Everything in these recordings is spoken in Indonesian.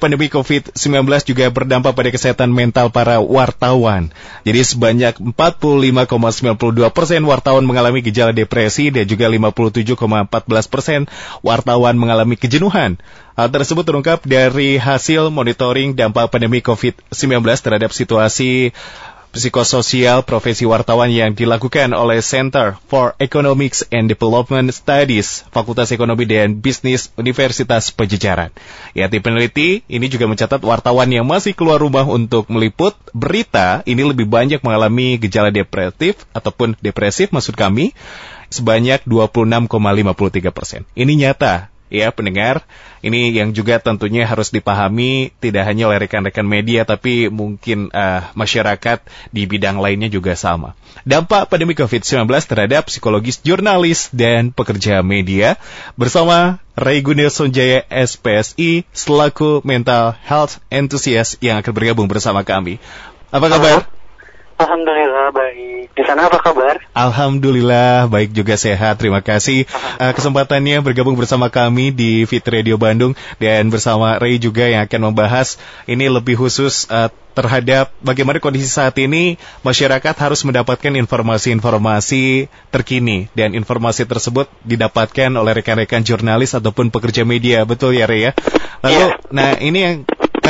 pandemi COVID-19 juga berdampak pada kesehatan mental para wartawan. Jadi sebanyak 45,92 persen wartawan mengalami gejala depresi dan juga 57,14 persen wartawan mengalami kejenuhan. Hal tersebut terungkap dari hasil monitoring dampak pandemi COVID-19 terhadap situasi psikososial profesi wartawan yang dilakukan oleh Center for Economics and Development Studies Fakultas Ekonomi dan Bisnis Universitas Pejajaran. Ya, tim peneliti ini juga mencatat wartawan yang masih keluar rumah untuk meliput berita ini lebih banyak mengalami gejala depresif ataupun depresif maksud kami sebanyak 26,53 persen. Ini nyata ya pendengar. Ini yang juga tentunya harus dipahami tidak hanya oleh rekan-rekan media tapi mungkin uh, masyarakat di bidang lainnya juga sama. Dampak pandemi COVID-19 terhadap psikologis jurnalis dan pekerja media bersama Ray Gunil Sonjaya SPSI selaku mental health enthusiast yang akan bergabung bersama kami. Apa kabar? Halo. Alhamdulillah baik. Di sana apa kabar? Alhamdulillah baik juga sehat. Terima kasih uh, kesempatannya bergabung bersama kami di Fit Radio Bandung dan bersama Ray juga yang akan membahas ini lebih khusus uh, terhadap bagaimana kondisi saat ini masyarakat harus mendapatkan informasi-informasi terkini dan informasi tersebut didapatkan oleh rekan-rekan jurnalis ataupun pekerja media. Betul ya Ray ya? Lalu yeah. nah ini yang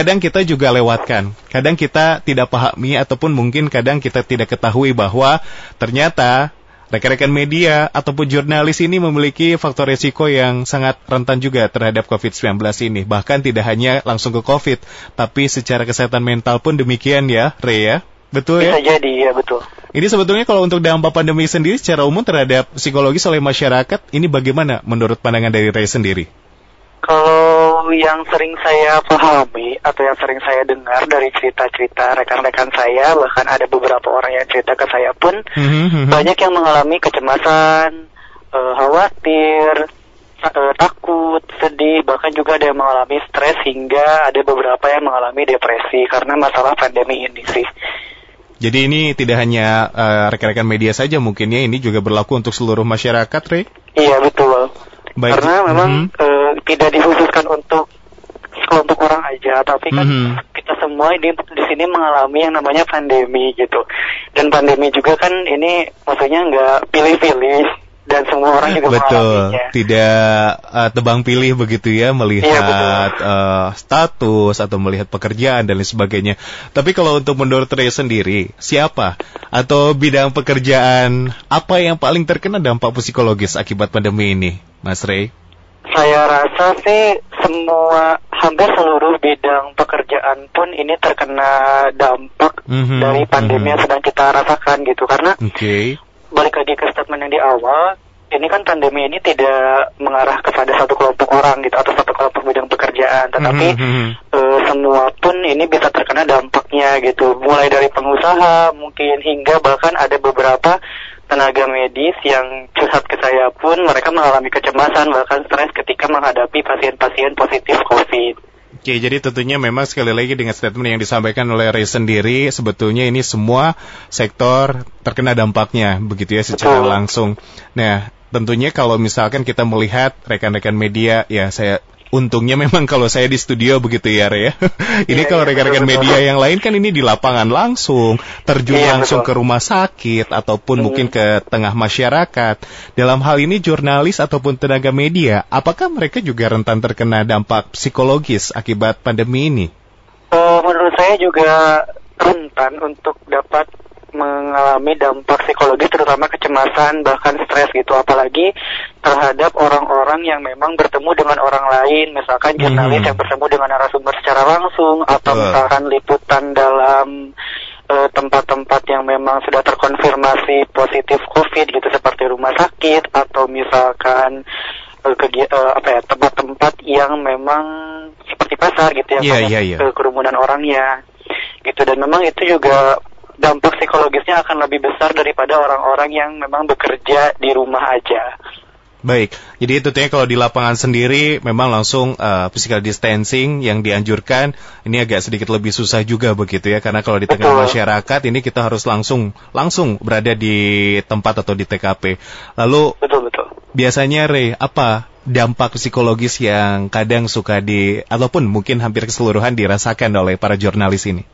kadang kita juga lewatkan. Kadang kita tidak pahami ataupun mungkin kadang kita tidak ketahui bahwa ternyata rekan-rekan media ataupun jurnalis ini memiliki faktor resiko yang sangat rentan juga terhadap COVID-19 ini. Bahkan tidak hanya langsung ke COVID, tapi secara kesehatan mental pun demikian ya, Ray ya? Betul ya? Bisa jadi, ya betul. Ini sebetulnya kalau untuk dampak pandemi sendiri secara umum terhadap psikologis oleh masyarakat, ini bagaimana menurut pandangan dari Ray sendiri? Kalau yang sering saya pahami atau yang sering saya dengar dari cerita-cerita rekan-rekan saya, bahkan ada beberapa orang yang cerita ke saya pun, mm-hmm. banyak yang mengalami kecemasan, uh, khawatir, uh, takut, sedih, bahkan juga ada yang mengalami stres hingga ada beberapa yang mengalami depresi karena masalah pandemi ini sih. Jadi ini tidak hanya uh, rekan-rekan media saja mungkin ya, ini juga berlaku untuk seluruh masyarakat, Re? Iya betul. Baik. Karena memang mm -hmm. uh, tidak dikhususkan untuk kelompok orang aja, tapi kan mm -hmm. kita semua di di sini mengalami yang namanya pandemi gitu. Dan pandemi juga kan ini maksudnya nggak pilih-pilih dan semua orang juga betul tidak uh, tebang pilih begitu ya melihat ya, uh, status atau melihat pekerjaan dan lain sebagainya tapi kalau untuk menurut Ray sendiri siapa atau bidang pekerjaan apa yang paling terkena dampak psikologis akibat pandemi ini Mas Ray saya rasa sih semua hampir seluruh bidang pekerjaan pun ini terkena dampak mm -hmm, dari pandemi mm -hmm. yang sedang kita rasakan gitu. Karena okay balik lagi ke statement yang di awal, ini kan pandemi ini tidak mengarah kepada satu kelompok orang gitu atau satu kelompok bidang pekerjaan, tetapi mm -hmm. uh, semua pun ini bisa terkena dampaknya gitu, mulai dari pengusaha mungkin hingga bahkan ada beberapa tenaga medis yang curhat ke saya pun mereka mengalami kecemasan bahkan stres ketika menghadapi pasien-pasien positif COVID. Oke, jadi tentunya memang sekali lagi dengan statement yang disampaikan oleh Ray sendiri, sebetulnya ini semua sektor terkena dampaknya, begitu ya secara langsung. Nah, tentunya kalau misalkan kita melihat rekan-rekan media, ya saya untungnya memang kalau saya di studio begitu ya, Re ya. ini ya, kalau iya, rekan-rekan media yang lain kan ini di lapangan langsung, terjun ya, langsung betul. ke rumah sakit ataupun hmm. mungkin ke tengah masyarakat. Dalam hal ini jurnalis ataupun tenaga media, apakah mereka juga rentan terkena dampak psikologis akibat pandemi ini? Uh, menurut saya juga rentan untuk dapat mengalami dampak psikologis terutama kecemasan bahkan stres gitu apalagi terhadap orang-orang yang memang bertemu dengan orang lain misalkan hmm. jurnalis hmm. yang bertemu dengan narasumber secara langsung Betul. atau misalkan liputan dalam eh, tempat-tempat yang memang sudah terkonfirmasi positif COVID gitu seperti rumah sakit atau misalkan uh, uh, apa ya tempat-tempat yang memang seperti pasar gitu ya yeah, banyak yeah, yeah. kerumunan orangnya gitu dan memang itu juga dampak psikologisnya akan lebih besar daripada orang-orang yang memang bekerja di rumah aja. Baik, jadi itu tentunya kalau di lapangan sendiri memang langsung uh, physical distancing yang dianjurkan ini agak sedikit lebih susah juga begitu ya karena kalau di tengah betul. masyarakat ini kita harus langsung langsung berada di tempat atau di TKP. Lalu betul betul. Biasanya Ray apa dampak psikologis yang kadang suka di ataupun mungkin hampir keseluruhan dirasakan oleh para jurnalis ini?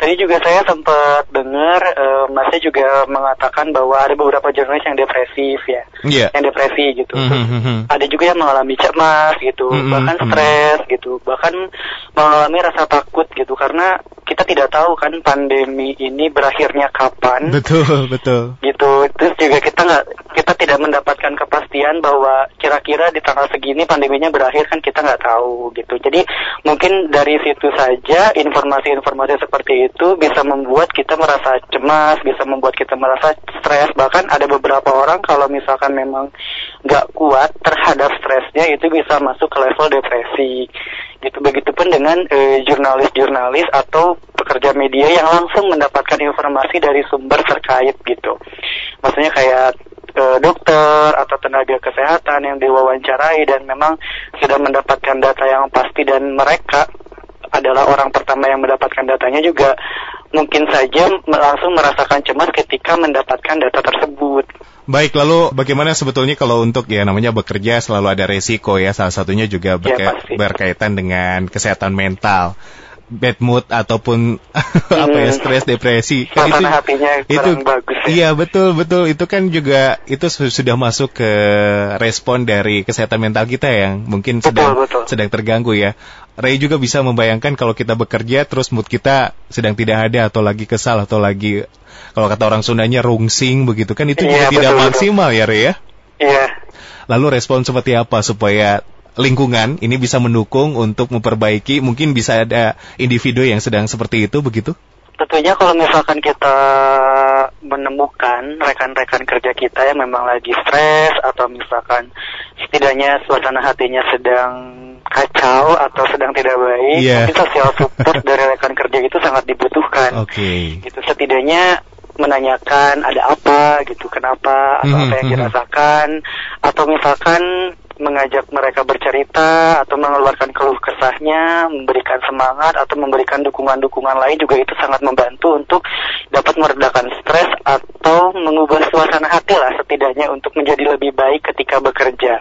Tadi juga saya sempat dengar uh, Masnya juga mengatakan bahwa ada beberapa jurnalis yang depresif ya, yeah. yang depresi gitu. Mm -hmm. Ada juga yang mengalami cemas gitu, mm -hmm. bahkan stres gitu, bahkan mengalami rasa takut gitu karena kita tidak tahu kan pandemi ini berakhirnya kapan. Betul betul. Gitu, terus juga kita nggak kita tidak mendapatkan kepastian bahwa kira-kira di tanggal segini pandeminya berakhir kan kita nggak tahu gitu. Jadi mungkin dari situ saja informasi-informasi seperti itu bisa membuat kita merasa cemas, bisa membuat kita merasa stres. Bahkan ada beberapa orang kalau misalkan memang nggak kuat terhadap stresnya itu bisa masuk ke level depresi. Gitu. Begitupun dengan eh, jurnalis-jurnalis atau pekerja media yang langsung mendapatkan informasi dari sumber terkait gitu. Maksudnya kayak eh, dokter atau tenaga kesehatan yang diwawancarai dan memang sudah mendapatkan data yang pasti dan mereka adalah orang pertama yang mendapatkan datanya juga mungkin saja langsung merasakan cemas ketika mendapatkan data tersebut. Baik, lalu bagaimana sebetulnya kalau untuk ya namanya bekerja selalu ada resiko ya, salah satunya juga berka ya, berkaitan dengan kesehatan mental bad mood ataupun hmm. apa ya hmm. stres depresi kan itu hatinya itu bagus ya. iya betul betul itu kan juga itu sudah masuk ke respon dari kesehatan mental kita yang mungkin betul, sedang betul. sedang terganggu ya Ray juga bisa membayangkan kalau kita bekerja terus mood kita sedang tidak ada atau lagi kesal atau lagi kalau kata orang Sundanya rungsing begitu kan itu iya, juga betul, tidak betul. maksimal ya Ray ya iya lalu respon seperti apa supaya lingkungan ini bisa mendukung untuk memperbaiki mungkin bisa ada individu yang sedang seperti itu begitu? Tentunya kalau misalkan kita menemukan rekan-rekan kerja kita yang memang lagi stres atau misalkan setidaknya suasana hatinya sedang kacau atau sedang tidak baik, yeah. mungkin sosial support dari rekan kerja itu sangat dibutuhkan. Oke. Okay. Gitu setidaknya menanyakan ada apa gitu, kenapa atau mm -hmm. apa yang mhm. dirasakan atau misalkan mengajak mereka bercerita atau mengeluarkan keluh kesahnya, memberikan semangat atau memberikan dukungan-dukungan lain juga itu sangat membantu untuk dapat meredakan stres atau mengubah suasana hati lah setidaknya untuk menjadi lebih baik ketika bekerja.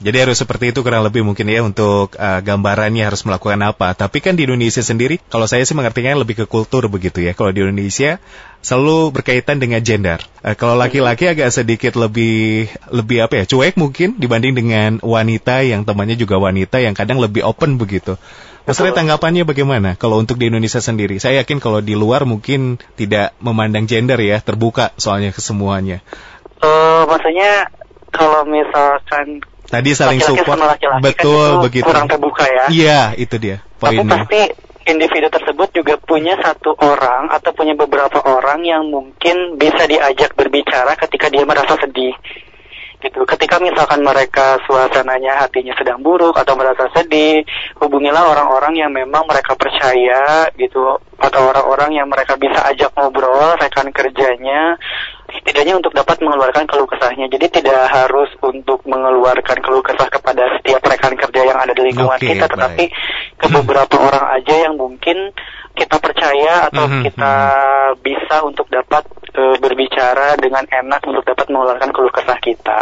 Jadi harus seperti itu kurang lebih mungkin ya untuk uh, gambarannya harus melakukan apa. Tapi kan di Indonesia sendiri, kalau saya sih mengertinya lebih ke kultur begitu ya. Kalau di Indonesia selalu berkaitan dengan gender. Uh, kalau laki-laki agak sedikit lebih lebih apa ya cuek mungkin dibanding dengan wanita yang temannya juga wanita yang kadang lebih open begitu. Mas tanggapannya bagaimana kalau untuk di Indonesia sendiri? Saya yakin kalau di luar mungkin tidak memandang gender ya, terbuka soalnya ke semuanya. Uh, maksudnya kalau misalkan Tadi saling laki -laki support. Laki -laki betul kan begitu. Kurang terbuka ya. Iya, itu dia poinnya. Tapi pasti individu tersebut juga punya satu orang atau punya beberapa orang yang mungkin bisa diajak berbicara ketika dia merasa sedih gitu. Ketika misalkan mereka suasananya hatinya sedang buruk atau merasa sedih, hubungilah orang-orang yang memang mereka percaya gitu atau orang-orang yang mereka bisa ajak ngobrol rekan kerjanya setidaknya untuk dapat mengeluarkan keluh kesahnya. Jadi tidak harus untuk mengeluarkan keluh kesah kepada setiap rekan kerja yang ada di lingkungan okay, kita, tetapi ke beberapa orang aja yang mungkin kita percaya atau mm -hmm. kita hmm. bisa untuk dapat uh, berbicara dengan enak untuk dapat mengeluarkan keluh kesah kita.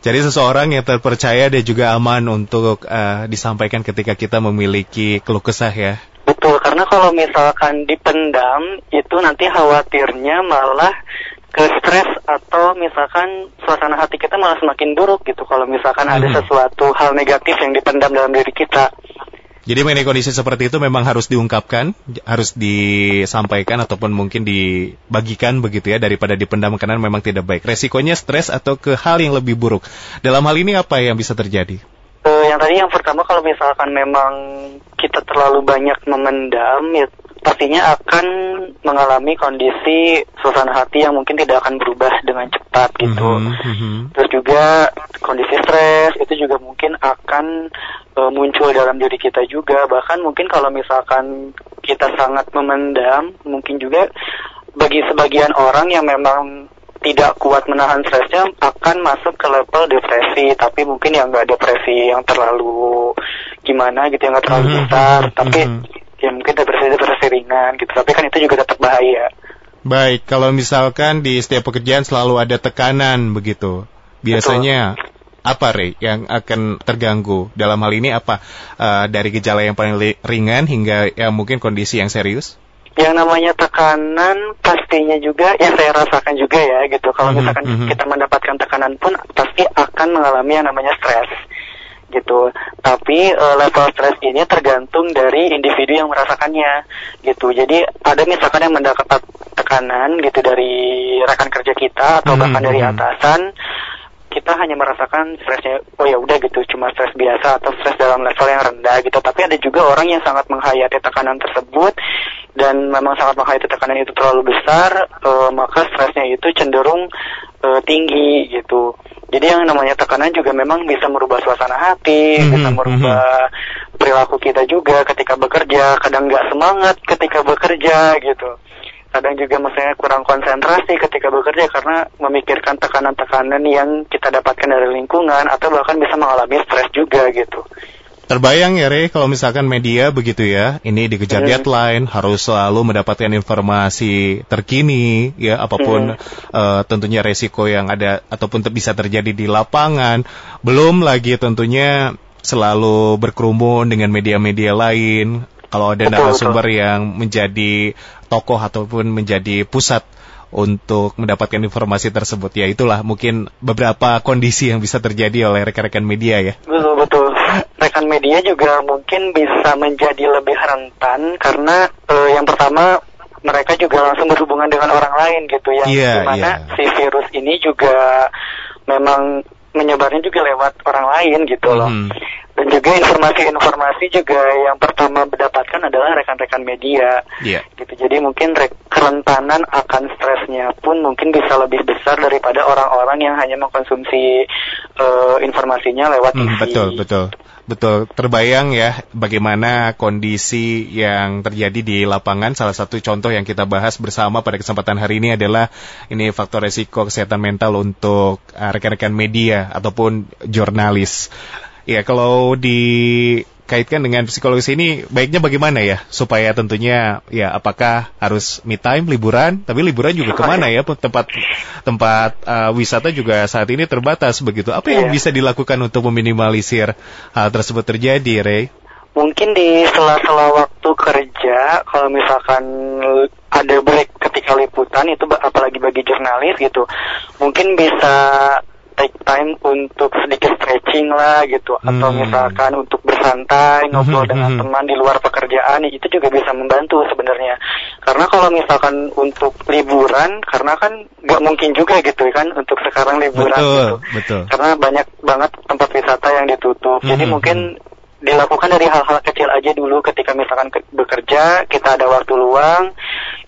Jadi seseorang yang terpercaya dan juga aman untuk uh, disampaikan ketika kita memiliki keluh kesah ya. Betul, karena kalau misalkan dipendam itu nanti khawatirnya malah ke stres atau misalkan suasana hati kita malah semakin buruk gitu kalau misalkan hmm. ada sesuatu hal negatif yang dipendam dalam diri kita. Jadi mengenai kondisi seperti itu memang harus diungkapkan, harus disampaikan ataupun mungkin dibagikan begitu ya daripada dipendam karena memang tidak baik. Resikonya stres atau ke hal yang lebih buruk. Dalam hal ini apa yang bisa terjadi? Uh, yang tadi yang pertama kalau misalkan memang kita terlalu banyak memendam ya pastinya akan mengalami kondisi suasana hati yang mungkin tidak akan berubah dengan cepat gitu. Mm -hmm. Terus juga kondisi stres itu juga mungkin akan uh, muncul dalam diri kita juga. Bahkan mungkin kalau misalkan kita sangat memendam, mungkin juga bagi sebagian orang yang memang tidak kuat menahan stresnya akan masuk ke level depresi tapi mungkin yang nggak depresi yang terlalu gimana gitu yang nggak terlalu mm -hmm. besar tapi mm -hmm ya mungkin depresi depresi ringan gitu tapi kan itu juga tetap bahaya baik kalau misalkan di setiap pekerjaan selalu ada tekanan begitu biasanya Betul. apa Rey yang akan terganggu? Dalam hal ini apa uh, dari gejala yang paling ringan hingga ya mungkin kondisi yang serius? Yang namanya tekanan pastinya juga yang saya rasakan juga ya gitu. Kalau mhm, misalkan mm -hmm. kita mendapatkan tekanan pun pasti akan mengalami yang namanya stres gitu. Tapi uh, level stres ini tergantung dari individu yang merasakannya gitu. Jadi ada misalkan yang mendapat tekanan gitu dari rekan kerja kita atau hmm, bahkan dari hmm. atasan kita hanya merasakan stresnya oh ya udah gitu cuma stres biasa atau stres dalam level yang rendah gitu tapi ada juga orang yang sangat menghayati tekanan tersebut dan memang sangat menghayati tekanan itu terlalu besar uh, maka stresnya itu cenderung uh, tinggi gitu jadi yang namanya tekanan juga memang bisa merubah suasana hati mm -hmm, bisa merubah mm -hmm. perilaku kita juga ketika bekerja kadang nggak semangat ketika bekerja gitu kadang juga misalnya kurang konsentrasi ketika bekerja karena memikirkan tekanan-tekanan yang kita dapatkan dari lingkungan atau bahkan bisa mengalami stres juga gitu. Terbayang ya Rey kalau misalkan media begitu ya, ini dikejar hmm. deadline, harus selalu mendapatkan informasi terkini ya apa pun hmm. uh, tentunya resiko yang ada ataupun bisa terjadi di lapangan. Belum lagi tentunya selalu berkerumun dengan media-media lain, kalau ada narasumber yang menjadi tokoh ataupun menjadi pusat untuk mendapatkan informasi tersebut ya itulah mungkin beberapa kondisi yang bisa terjadi oleh rekan-rekan media ya betul betul rekan media juga mungkin bisa menjadi lebih rentan karena uh, yang pertama mereka juga langsung berhubungan dengan orang lain gitu ya yeah, di mana yeah. si virus ini juga memang menyebarnya juga lewat orang lain gitu loh. Mm. Dan juga informasi-informasi juga yang pertama mendapatkan adalah rekan-rekan media. Yeah. Gitu. Jadi mungkin kerentanan akan stresnya pun mungkin bisa lebih besar daripada orang-orang yang hanya mengkonsumsi uh, informasinya lewat TV. Mm, betul, betul. Betul, terbayang ya bagaimana kondisi yang terjadi di lapangan. Salah satu contoh yang kita bahas bersama pada kesempatan hari ini adalah ini faktor resiko kesehatan mental untuk uh, rekan-rekan media ataupun jurnalis. Ya, kalau di kaitkan dengan psikologis ini baiknya bagaimana ya supaya tentunya ya apakah harus me time liburan tapi liburan juga ke mana ya tempat tempat uh, wisata juga saat ini terbatas begitu apa yang yeah. bisa dilakukan untuk meminimalisir hal tersebut terjadi Ray? Mungkin di sela-sela waktu kerja kalau misalkan ada break ketika liputan itu apalagi bagi jurnalis gitu mungkin bisa take time untuk sedikit stretching lah gitu hmm. atau misalkan untuk bersantai ngobrol hmm. dengan hmm. teman di luar pekerjaan itu juga bisa membantu sebenarnya karena kalau misalkan untuk liburan karena kan nggak mungkin juga gitu kan untuk sekarang liburan betul, gitu betul. karena banyak banget tempat wisata yang ditutup hmm. jadi mungkin dilakukan dari hal-hal kecil aja dulu. Ketika misalkan ke bekerja kita ada waktu luang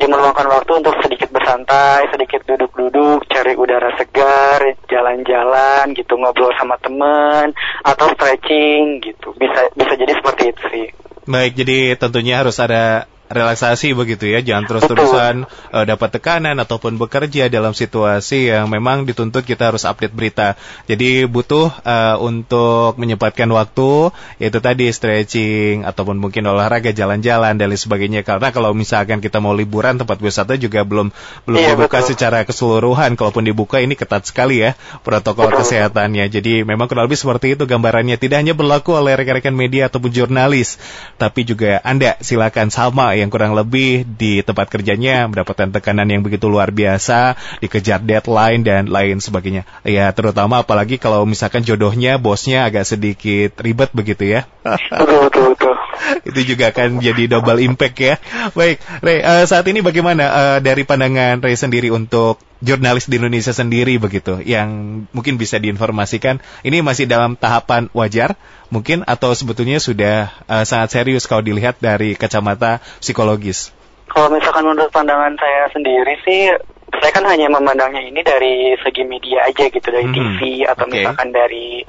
ya meluangkan waktu untuk sedikit bersantai sedikit duduk-duduk cari udara segar jalan-jalan gitu ngobrol sama teman atau stretching gitu. Bisa bisa jadi seperti itu sih. Baik jadi tentunya harus ada relaksasi begitu ya, jangan terus-terusan uh, dapat tekanan ataupun bekerja dalam situasi yang memang dituntut kita harus update berita. Jadi butuh uh, untuk menyempatkan waktu yaitu tadi stretching ataupun mungkin olahraga, jalan-jalan dan lain sebagainya. Karena kalau misalkan kita mau liburan tempat wisata juga belum belum iya, dibuka betul. secara keseluruhan. Kalaupun dibuka ini ketat sekali ya protokol betul. kesehatannya. Jadi memang kurang lebih seperti itu gambarannya. Tidak hanya berlaku oleh rekan-rekan media ataupun jurnalis, tapi juga Anda silakan sama yang kurang lebih di tempat kerjanya mendapatkan tekanan yang begitu luar biasa, dikejar deadline dan lain sebagainya. Ya, terutama apalagi kalau misalkan jodohnya bosnya agak sedikit ribet begitu ya. Betul, betul. Itu juga akan jadi double impact ya. Baik, Ray, uh, saat ini bagaimana uh, dari pandangan Ray sendiri untuk jurnalis di Indonesia sendiri begitu yang mungkin bisa diinformasikan ini masih dalam tahapan wajar mungkin atau sebetulnya sudah uh, sangat serius kalau dilihat dari kacamata psikologis. Kalau misalkan menurut pandangan saya sendiri sih saya kan hanya memandangnya ini dari segi media aja gitu dari hmm, TV atau okay. misalkan dari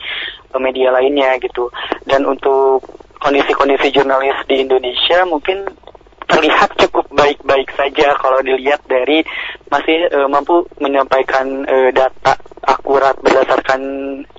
media lainnya gitu dan untuk kondisi-kondisi jurnalis di Indonesia mungkin terlihat cukup baik-baik saja kalau dilihat dari masih uh, mampu menyampaikan uh, data akurat berdasarkan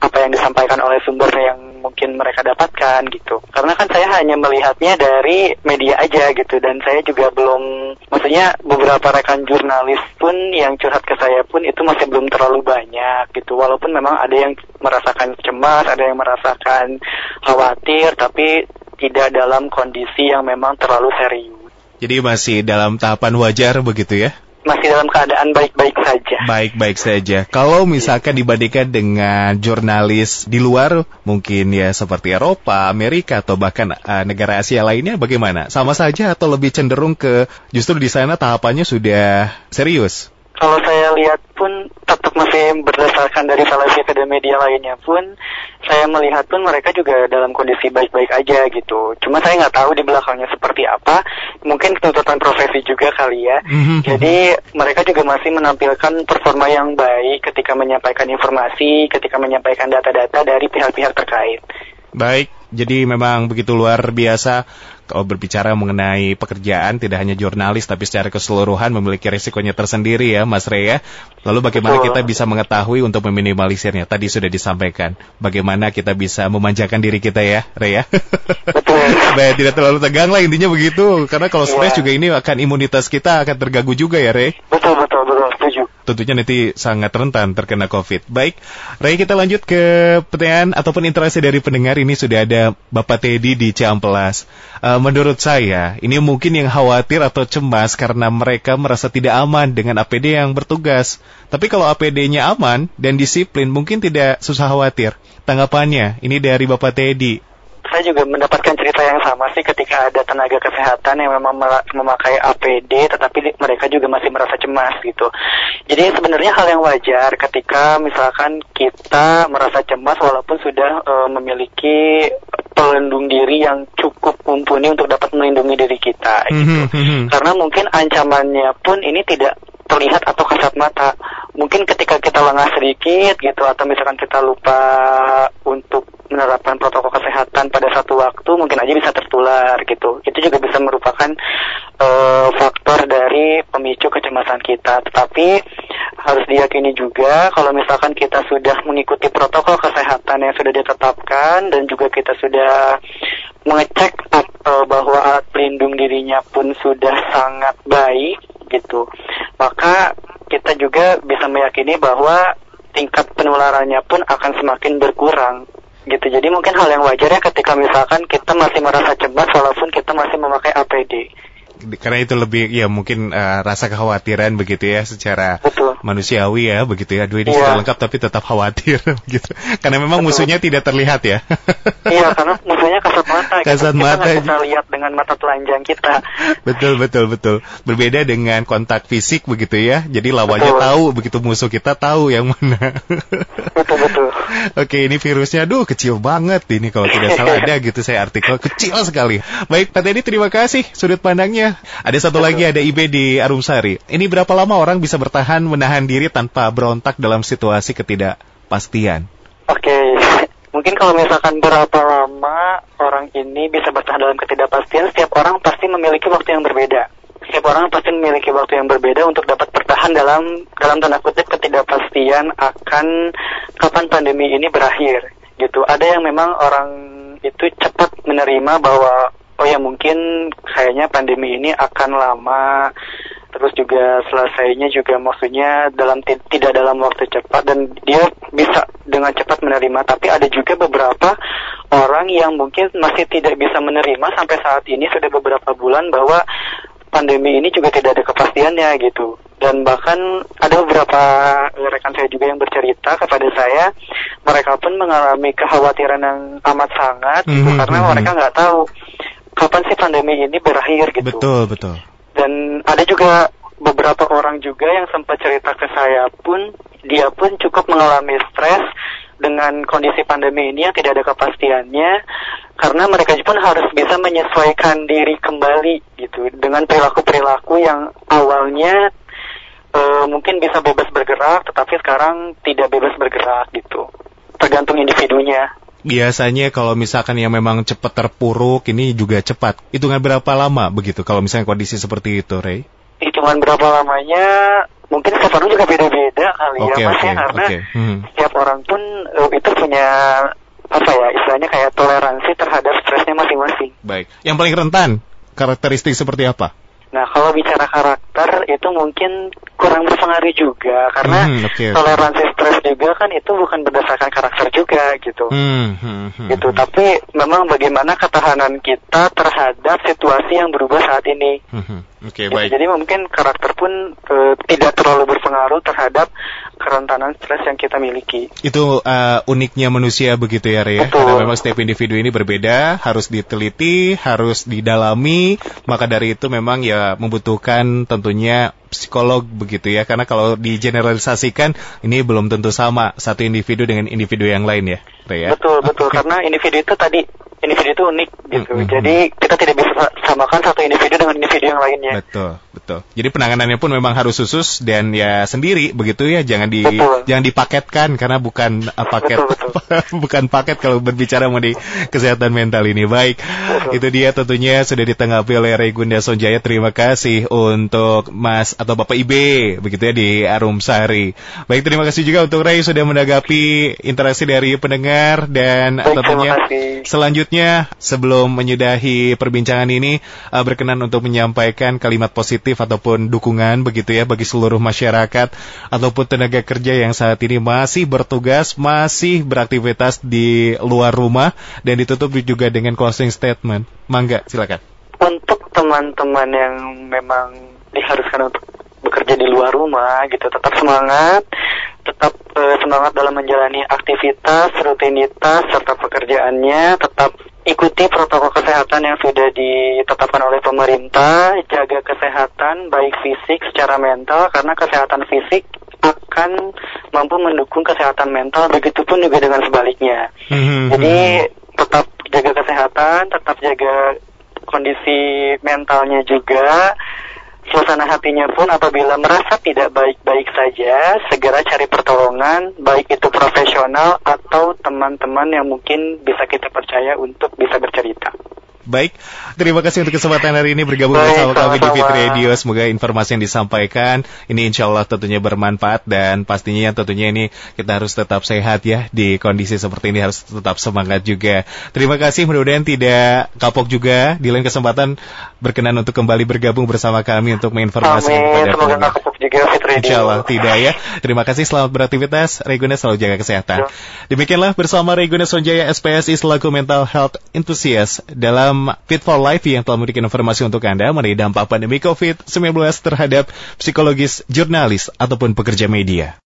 apa yang disampaikan oleh sumber yang mungkin mereka dapatkan gitu. Karena kan saya hanya melihatnya dari media aja gitu dan saya juga belum maksudnya beberapa rekan jurnalis pun yang curhat ke saya pun itu masih belum terlalu banyak gitu. Walaupun memang ada yang merasakan cemas, ada yang merasakan khawatir tapi tidak dalam kondisi yang memang terlalu serius. Jadi masih dalam tahapan wajar begitu ya? Masih dalam keadaan baik-baik saja. Baik-baik saja. Kalau misalkan dibandingkan dengan jurnalis di luar, mungkin ya seperti Eropa, Amerika, atau bahkan uh, negara Asia lainnya, bagaimana? Sama saja atau lebih cenderung ke justru di sana tahapannya sudah serius? Kalau saya lihat pun tetap masih berdasarkan dari salah satu media lainnya pun saya melihat pun mereka juga dalam kondisi baik-baik aja gitu. Cuma saya nggak tahu di belakangnya seperti apa. Mungkin tuntutan profesi juga kali ya. Mm-hmm. Jadi mereka juga masih menampilkan performa yang baik ketika menyampaikan informasi, ketika menyampaikan data-data dari pihak-pihak terkait. Baik, jadi memang begitu luar biasa kalau berbicara mengenai pekerjaan tidak hanya jurnalis tapi secara keseluruhan memiliki risikonya tersendiri ya Mas Rea. Ya. Lalu bagaimana Betul. kita bisa mengetahui untuk meminimalisirnya? Tadi sudah disampaikan. Bagaimana kita bisa memanjakan diri kita ya, Rea? Betul. Baik, tidak terlalu tegang lah intinya begitu. Karena kalau stres ya. juga ini akan imunitas kita akan terganggu juga ya, Rea. Betul, tentunya nanti sangat rentan terkena COVID. Baik, Ray kita lanjut ke pertanyaan ataupun interaksi dari pendengar. Ini sudah ada Bapak Teddy di Ciamplas. Uh, menurut saya, ini mungkin yang khawatir atau cemas karena mereka merasa tidak aman dengan APD yang bertugas. Tapi kalau APD-nya aman dan disiplin, mungkin tidak susah khawatir. Tanggapannya, ini dari Bapak Teddy saya juga mendapatkan cerita yang sama sih ketika ada tenaga kesehatan yang memang memakai APD tetapi mereka juga masih merasa cemas gitu. Jadi sebenarnya hal yang wajar ketika misalkan kita merasa cemas walaupun sudah uh, memiliki pelindung diri yang cukup mumpuni untuk dapat melindungi diri kita gitu. Mm -hmm. Karena mungkin ancamannya pun ini tidak terlihat atau kasat mata. Mungkin ketika kita lengah sedikit gitu atau misalkan kita lupa untuk menerapkan protokol kesehatan pada satu waktu mungkin aja bisa tertular gitu. Itu juga bisa merupakan uh, faktor dari pemicu kecemasan kita. Tetapi harus diyakini juga kalau misalkan kita sudah mengikuti protokol kesehatan yang sudah ditetapkan dan juga kita sudah mengecek uh, bahwa alat pelindung dirinya pun sudah sangat baik gitu. Maka kita juga bisa meyakini bahwa tingkat penularannya pun akan semakin berkurang gitu. Jadi mungkin hal yang wajar ya ketika misalkan kita masih merasa cemas walaupun kita masih memakai APD karena itu lebih ya mungkin uh, rasa kekhawatiran begitu ya secara Betul. manusiawi ya begitu ya. Dua ini ya. sudah lengkap tapi tetap khawatir gitu. Karena memang Betul. musuhnya tidak terlihat ya. iya, karena musuhnya kasat mata. Kasat kita, mata. Kita bisa lihat dengan mata telanjang kita. betul, betul, betul. Berbeda dengan kontak fisik begitu ya. Jadi lawannya betul. tahu begitu musuh kita tahu yang mana. betul, betul. Oke, ini virusnya aduh kecil banget ini kalau tidak salah ada gitu saya artikel kecil sekali. Baik, Pak Teddy terima kasih sudut pandangnya ada satu lagi ada IB di Arumsari. Ini berapa lama orang bisa bertahan menahan diri tanpa berontak dalam situasi ketidakpastian? Oke, okay. mungkin kalau misalkan berapa lama orang ini bisa bertahan dalam ketidakpastian, setiap orang pasti memiliki waktu yang berbeda. Setiap orang pasti memiliki waktu yang berbeda untuk dapat bertahan dalam dalam tanda kutip ketidakpastian akan kapan pandemi ini berakhir. Gitu. Ada yang memang orang itu cepat menerima bahwa oh ya mungkin kayaknya pandemi ini akan lama. Terus juga selesainya juga maksudnya dalam tidak dalam waktu cepat. Dan dia bisa dengan cepat menerima. Tapi ada juga beberapa orang yang mungkin masih tidak bisa menerima sampai saat ini sudah beberapa bulan bahwa pandemi ini juga tidak ada kepastiannya gitu. Dan bahkan ada beberapa rekan saya juga yang bercerita kepada saya mereka pun mengalami kekhawatiran yang amat sangat mm -hmm, karena -hmm. mereka nggak tahu kapan sih pandemi ini berakhir gitu. Betul, betul. Dan ada juga beberapa orang juga yang sempat cerita ke saya pun dia pun cukup mengalami stres dengan kondisi pandemi ini yang tidak ada kepastiannya karena mereka pun harus bisa menyesuaikan diri kembali gitu dengan perilaku-perilaku yang awalnya uh, mungkin bisa bebas bergerak tetapi sekarang tidak bebas bergerak gitu tergantung individunya biasanya kalau misalkan yang memang cepat terpuruk ini juga cepat. Hitungan berapa lama begitu kalau misalnya kondisi seperti itu, Ray? Hitungan berapa lamanya mungkin setiap orang juga beda-beda kali Oke, ya Mas oke, ya karena oke. Hmm. setiap orang pun eh, itu punya apa ya istilahnya kayak toleransi terhadap stresnya masing-masing. Baik. Yang paling rentan karakteristik seperti apa? Nah, kalau bicara karakter itu mungkin kurang berpengaruh juga karena Hmm, oke, oke. toleransi stres juga kan itu bukan berdasarkan karakter juga gitu. Hmm, hmm, hmm, Gitu, hmm. tapi memang bagaimana ketahanan kita terhadap situasi yang berubah saat ini. Hmm, hmm. Oke, Gitu, baik. Jadi mungkin karakter pun eh, tidak terlalu berpengaruh terhadap kerentanan stres yang kita miliki. Itu uh, uniknya manusia begitu ya, Ray, ya. Betul. Karena memang setiap individu ini berbeda, harus diteliti, harus didalami. Maka dari itu memang ya membutuhkan tentunya psikolog begitu ya. Karena kalau digeneralisasikan ini belum tentu sama satu individu dengan individu yang lain ya, Ray, ya. Betul, betul. Karena individu itu tadi individu itu unik gitu. Hmm, hmm, Jadi kita tidak bisa samakan satu individu dengan individu yang lainnya. Betul, betul. Jadi penanganannya pun memang harus khusus dan ya sendiri begitu ya, jangan di Betul. jangan dipaketkan karena bukan uh, paket Betul, bukan paket kalau berbicara mengenai kesehatan mental ini. Baik, itu dia tentunya sudah ditanggapi oleh Regunda Sonjaya. Terima kasih untuk Mas atau Bapak Ibe begitu ya di Arum Sari. Baik, terima kasih juga untuk Ray sudah menanggapi interaksi dari pendengar dan Baik, tentunya. Selanjutnya, sebelum menyudahi perbincangan ini, uh, berkenan untuk menyampaikan kalimat positif ataupun dukungan begitu ya bagi seluruh masyarakat ataupun tenaga kerja yang saat ini masih bertugas, masih beraktivitas di luar rumah dan ditutup juga dengan closing statement. Mangga, silakan. untuk teman-teman yang memang diharuskan untuk bekerja di luar rumah gitu tetap semangat tetap eh, semangat dalam menjalani aktivitas rutinitas serta pekerjaannya tetap ikuti protokol kesehatan yang sudah ditetapkan oleh pemerintah jaga kesehatan baik fisik secara mental karena kesehatan fisik akan mampu mendukung kesehatan mental begitupun juga dengan sebaliknya Hmm, jadi tetap jaga kesehatan, tetap jaga kondisi mentalnya juga. Suasana hatinya pun apabila merasa tidak baik-baik saja, segera cari pertolongan, baik itu profesional atau teman-teman yang mungkin bisa kita percaya untuk bisa bercerita. Baik, terima kasih untuk kesempatan hari ini bergabung Baik, bersama kami di Fit. Radio. Semoga informasi yang disampaikan ini insya Allah tentunya bermanfaat dan pastinya tentunya ini kita harus tetap sehat ya di kondisi seperti ini harus tetap semangat juga. Terima kasih mudah-mudahan tidak kapok juga di lain kesempatan berkenan untuk kembali bergabung bersama kami untuk menginformasikan Amin, kepada semoga kapok juga Fit Radio. Insya Allah tidak ya. Terima kasih selamat beraktivitas. Reguna selalu jaga kesehatan. Ya. Demikianlah bersama Reguna Sonjaya SPSI selaku mental health enthusiast dalam Fit for Life yang telah memberikan informasi untuk Anda mengenai dampak pandemi COVID-19 terhadap psikologis jurnalis ataupun pekerja media.